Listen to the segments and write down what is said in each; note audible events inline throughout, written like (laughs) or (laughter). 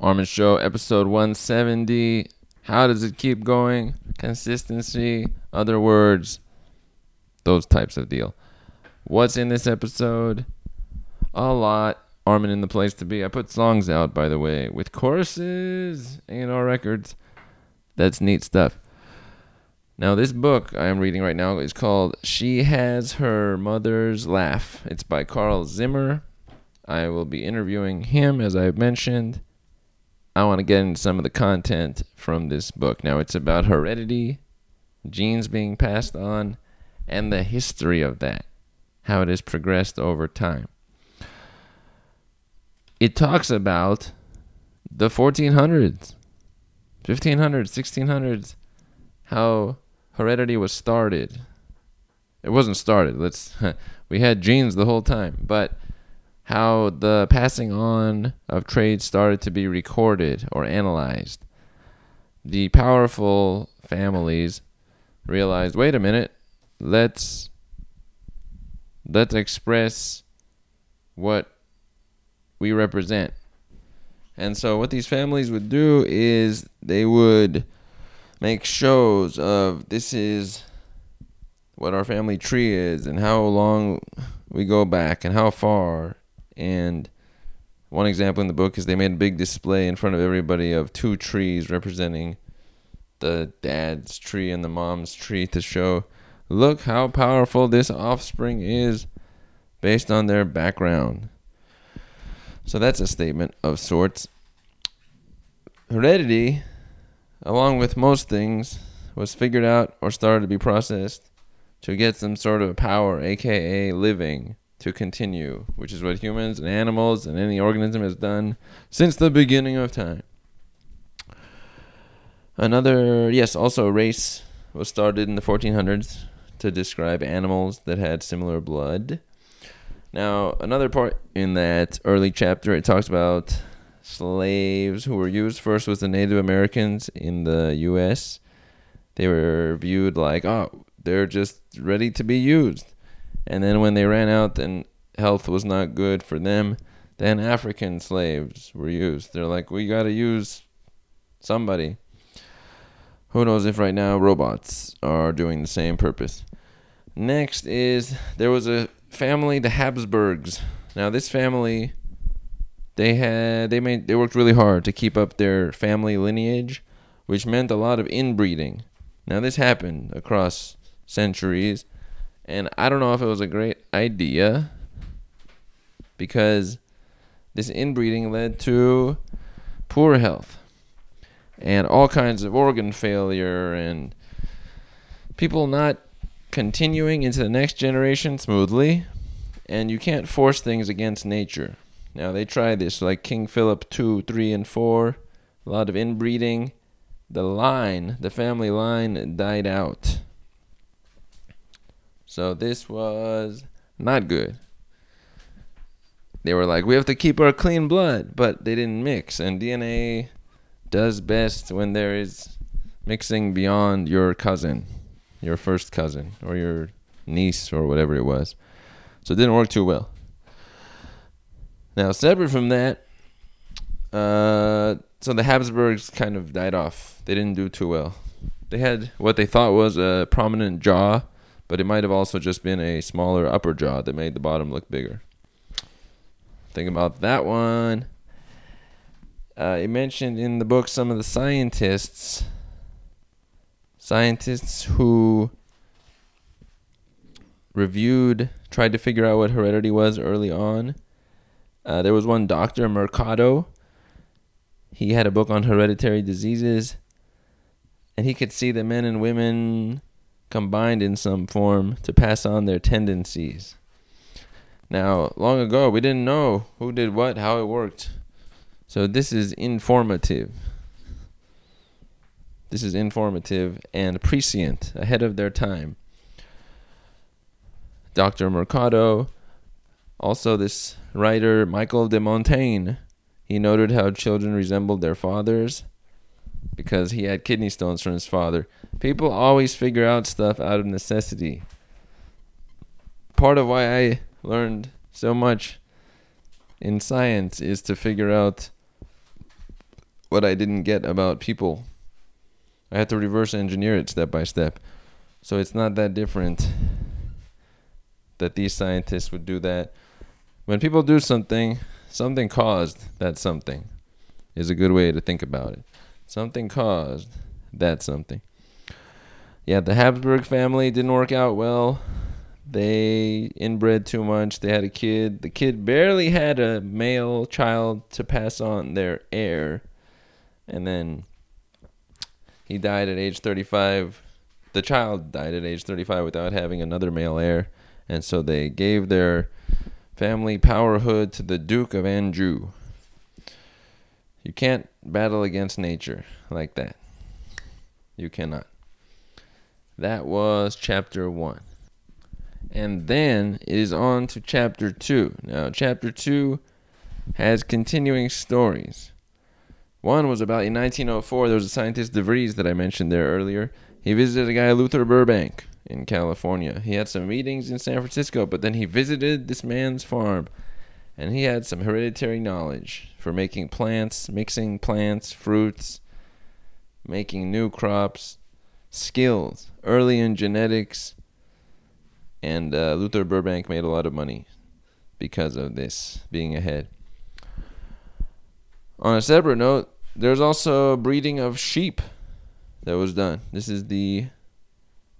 Armin Show, episode 170. How does it keep going? Consistency, other words, those types of deal. What's in this episode? A lot. Armin in the place to be. I put songs out, by the way, with choruses, A&R records. That's neat stuff. Now, this book I am reading right now is called She Has Her Mother's Laugh. It's by Carl Zimmer. I will be interviewing him, as I've mentioned. I want to get into some of the content from this book. Now, it's about heredity, genes being passed on, and the history of that, how it has progressed over time. It talks about the 1400s, 1500s, 1600s, how heredity was started. It wasn't started. Let's (laughs) we had genes the whole time, but how the passing on of trade started to be recorded or analyzed. The powerful families realized, wait a minute, let's let's express what we represent. And so what these families would do is they would make shows of this is what our family tree is and how long we go back and how far and one example in the book is they made a big display in front of everybody of two trees representing the dad's tree and the mom's tree to show look how powerful this offspring is based on their background. So that's a statement of sorts. Heredity, along with most things, was figured out or started to be processed to get some sort of power, aka living to continue, which is what humans and animals and any organism has done since the beginning of time. Another, yes, also race was started in the 1400s to describe animals that had similar blood. Now, another part in that early chapter, it talks about slaves who were used. First was the Native Americans in the U.S. They were viewed like, oh, they're just ready to be used and then when they ran out and health was not good for them, then African slaves were used. They're like, we got to use somebody. Who knows if right now robots are doing the same purpose. Next is there was a family, the Habsburgs. Now this family, they had they made they worked really hard to keep up their family lineage, which meant a lot of inbreeding. Now this happened across centuries and I don't know if it was a great idea because this inbreeding led to poor health and all kinds of organ failure and people not continuing into the next generation smoothly. And you can't force things against nature. Now, they tried this like King Philip 2, 3, and 4, a lot of inbreeding. The line, the family line, died out so this was not good. They were like, we have to keep our clean blood, but they didn't mix. And DNA does best when there is mixing beyond your cousin, your first cousin, or your niece, or whatever it was. So it didn't work too well. Now, separate from that, uh, so the Habsburgs kind of died off. They didn't do too well. They had what they thought was a prominent jaw but it might have also just been a smaller upper jaw that made the bottom look bigger. Think about that one. Uh, it mentioned in the book some of the scientists, scientists who reviewed, tried to figure out what heredity was early on. Uh, there was one Dr. Mercado. He had a book on hereditary diseases, and he could see that men and women combined in some form to pass on their tendencies. Now, long ago, we didn't know who did what, how it worked. So this is informative. This is informative and prescient, ahead of their time. Dr. Mercado, also this writer Michael de Montaigne, he noted how children resembled their fathers because he had kidney stones from his father. People always figure out stuff out of necessity. Part of why I learned so much in science is to figure out what I didn't get about people. I had to reverse engineer it step by step. So it's not that different that these scientists would do that. When people do something, something caused that something is a good way to think about it. Something caused that something. Yeah, the Habsburg family didn't work out well. They inbred too much. They had a kid. The kid barely had a male child to pass on their heir. And then he died at age 35. The child died at age 35 without having another male heir. And so they gave their family powerhood to the Duke of Anjou. You can't battle against nature like that. You cannot. That was chapter 1. And then it is on to chapter 2. Now, chapter 2 has continuing stories. One was about in 1904, there was a scientist, De Vries, that I mentioned there earlier. He visited a guy, Luther Burbank, in California. He had some meetings in San Francisco, but then he visited this man's farm. And he had some hereditary knowledge for making plants, mixing plants, fruits, making new crops, skills, early in genetics, and uh, Luther Burbank made a lot of money because of this being ahead. On a separate note, there's also breeding of sheep that was done. This is the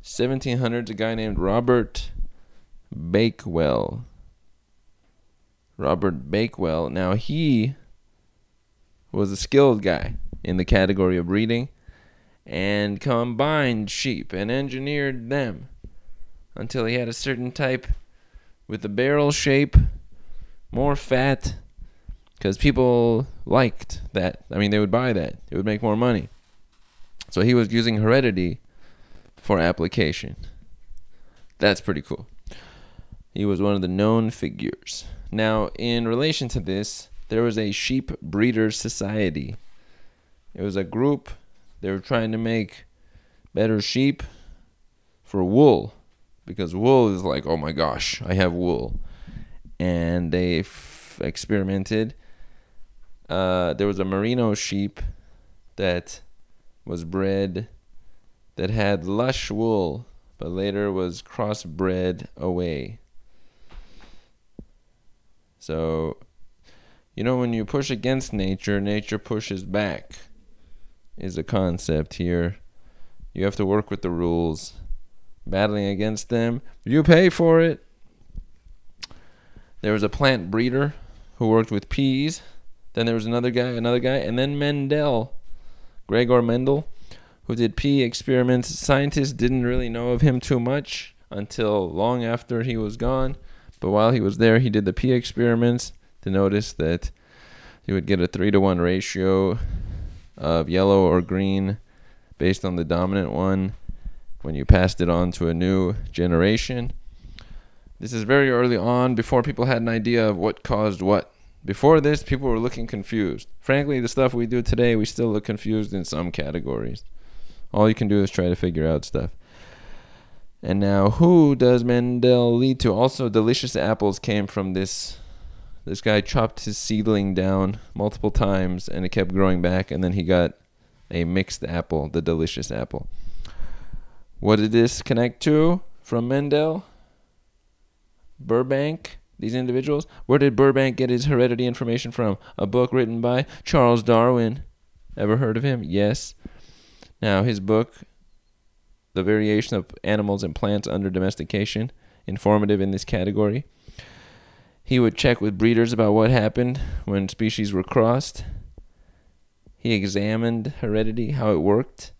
1700s. A guy named Robert Bakewell. Robert Bakewell. Now he was a skilled guy in the category of breeding and combined sheep and engineered them until he had a certain type with the barrel shape, more fat, because people liked that. I mean, they would buy that, it would make more money. So he was using heredity for application. That's pretty cool. He was one of the known figures. Now, in relation to this, there was a sheep breeders society. It was a group. They were trying to make better sheep for wool because wool is like, oh my gosh, I have wool. And they f- experimented. Uh, there was a merino sheep that was bred that had lush wool, but later was crossbred away. So, you know, when you push against nature, nature pushes back, is a concept here. You have to work with the rules battling against them. You pay for it. There was a plant breeder who worked with peas. Then there was another guy, another guy, and then Mendel, Gregor Mendel, who did pea experiments. Scientists didn't really know of him too much until long after he was gone. But while he was there, he did the pea experiments to notice that you would get a three to one ratio of yellow or green based on the dominant one when you passed it on to a new generation. This is very early on before people had an idea of what caused what. Before this, people were looking confused. Frankly, the stuff we do today, we still look confused in some categories. All you can do is try to figure out stuff. And now, who does Mendel lead to? Also, delicious apples came from this. This guy chopped his seedling down multiple times, and it kept growing back, and then he got a mixed apple, the delicious apple. What did this connect to from Mendel? Burbank, these individuals? Where did Burbank get his heredity information from? A book written by Charles Darwin. Ever heard of him? Yes. Now, his book, The Variation of Animals and Plants Under Domestication, informative in this category. He would check with breeders about what happened when species were crossed. He examined heredity, how it worked,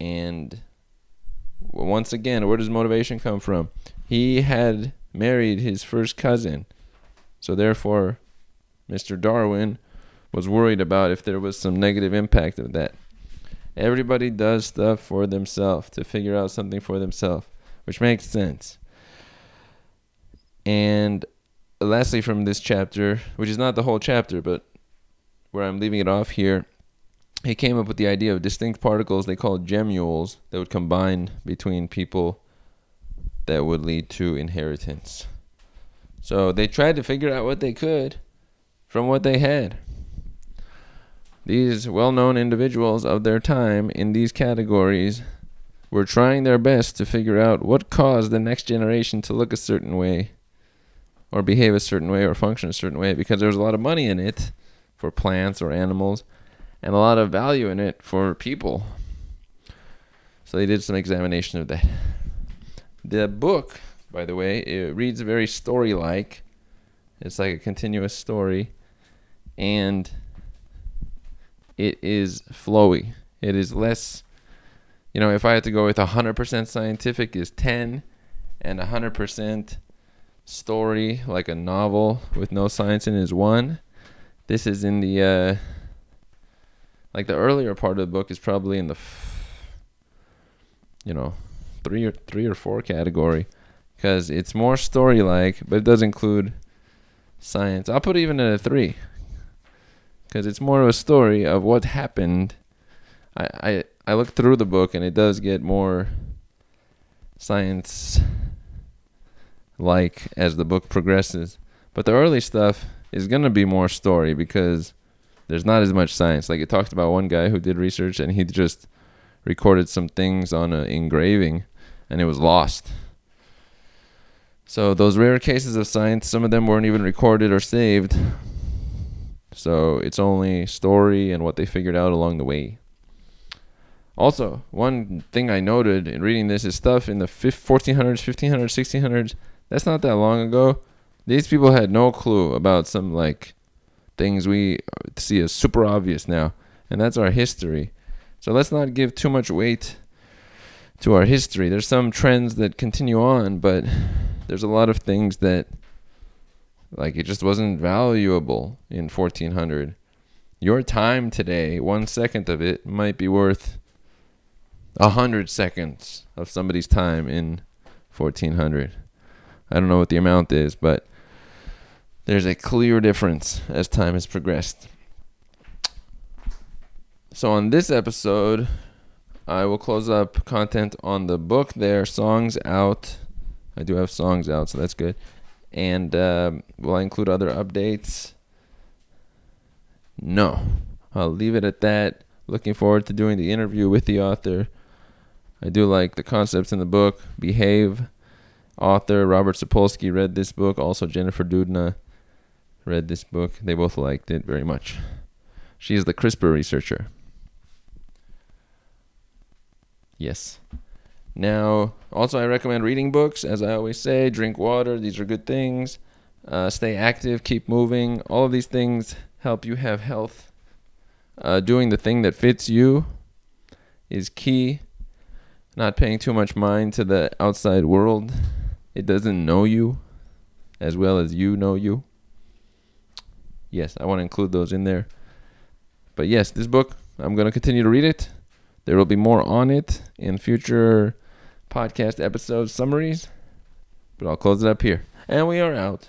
and once again, where does motivation come from? He had married his first cousin. So therefore, Mr. Darwin was worried about if there was some negative impact of that. Everybody does stuff for themselves to figure out something for themselves, which makes sense. And lastly, from this chapter, which is not the whole chapter, but where I'm leaving it off here, he came up with the idea of distinct particles they called gemmules that would combine between people that would lead to inheritance. So they tried to figure out what they could from what they had. these well known individuals of their time in these categories were trying their best to figure out what caused the next generation to look a certain way or behave a certain way or function a certain way because there's a lot of money in it for plants or animals and a lot of value in it for people. So they did some examination of that. The book, by the way, it reads very story like. It's like a continuous story. And it is flowy. It is less, you know, if I had to go with 100% scientific is 10 and 100% story, like a novel with no science in is 1. This is in the, uh, like the earlier part of the book is probably in the, f- you know, three or three or four category because it's more story like, but it does include science. I'll put it even at a three because it's more of a story of what happened. I, I I looked through the book and it does get more science like as the book progresses. But the early stuff is gonna be more story because there's not as much science. Like it talked about one guy who did research and he just recorded some things on an engraving and it was lost. So those rare cases of science, some of them weren't even recorded or saved. So it's only story and what they figured out along the way. Also, one thing I noted in reading this is stuff in the 1400s, 1500s, 1600s. That's not that long ago. These people had no clue about some like things we see as super obvious now, and that's our history. So let's not give too much weight to our history. There's some trends that continue on, but there's a lot of things that like it just wasn't valuable in 1400. Your time today, one second of it, might be worth a hundred seconds of somebody's time in 1400. I don't know what the amount is, but there's a clear difference as time has progressed. So, on this episode, I will close up content on the book there, Songs Out. I do have songs out, so that's good and um, will I include other updates? No. I'll leave it at that. Looking forward to doing the interview with the author. I do like the concepts in the book. Behave. Author Robert Sapolsky read this book. Also, Jennifer Doudna read this book. They both liked it very much. She is the CRISPR researcher. Yes. Now, also, I recommend reading books. As I always say, drink water. These are good things. Uh, stay active, keep moving. All of these things help you have health. Uh, doing the thing that fits you is key. Not paying too much mind to the outside world. It doesn't know you as well as you know you. Yes, I want to include those in there. But yes, this book, I'm going to continue to read it. There will be more on it in future podcast episode summaries. But I'll close it up here. And we are out.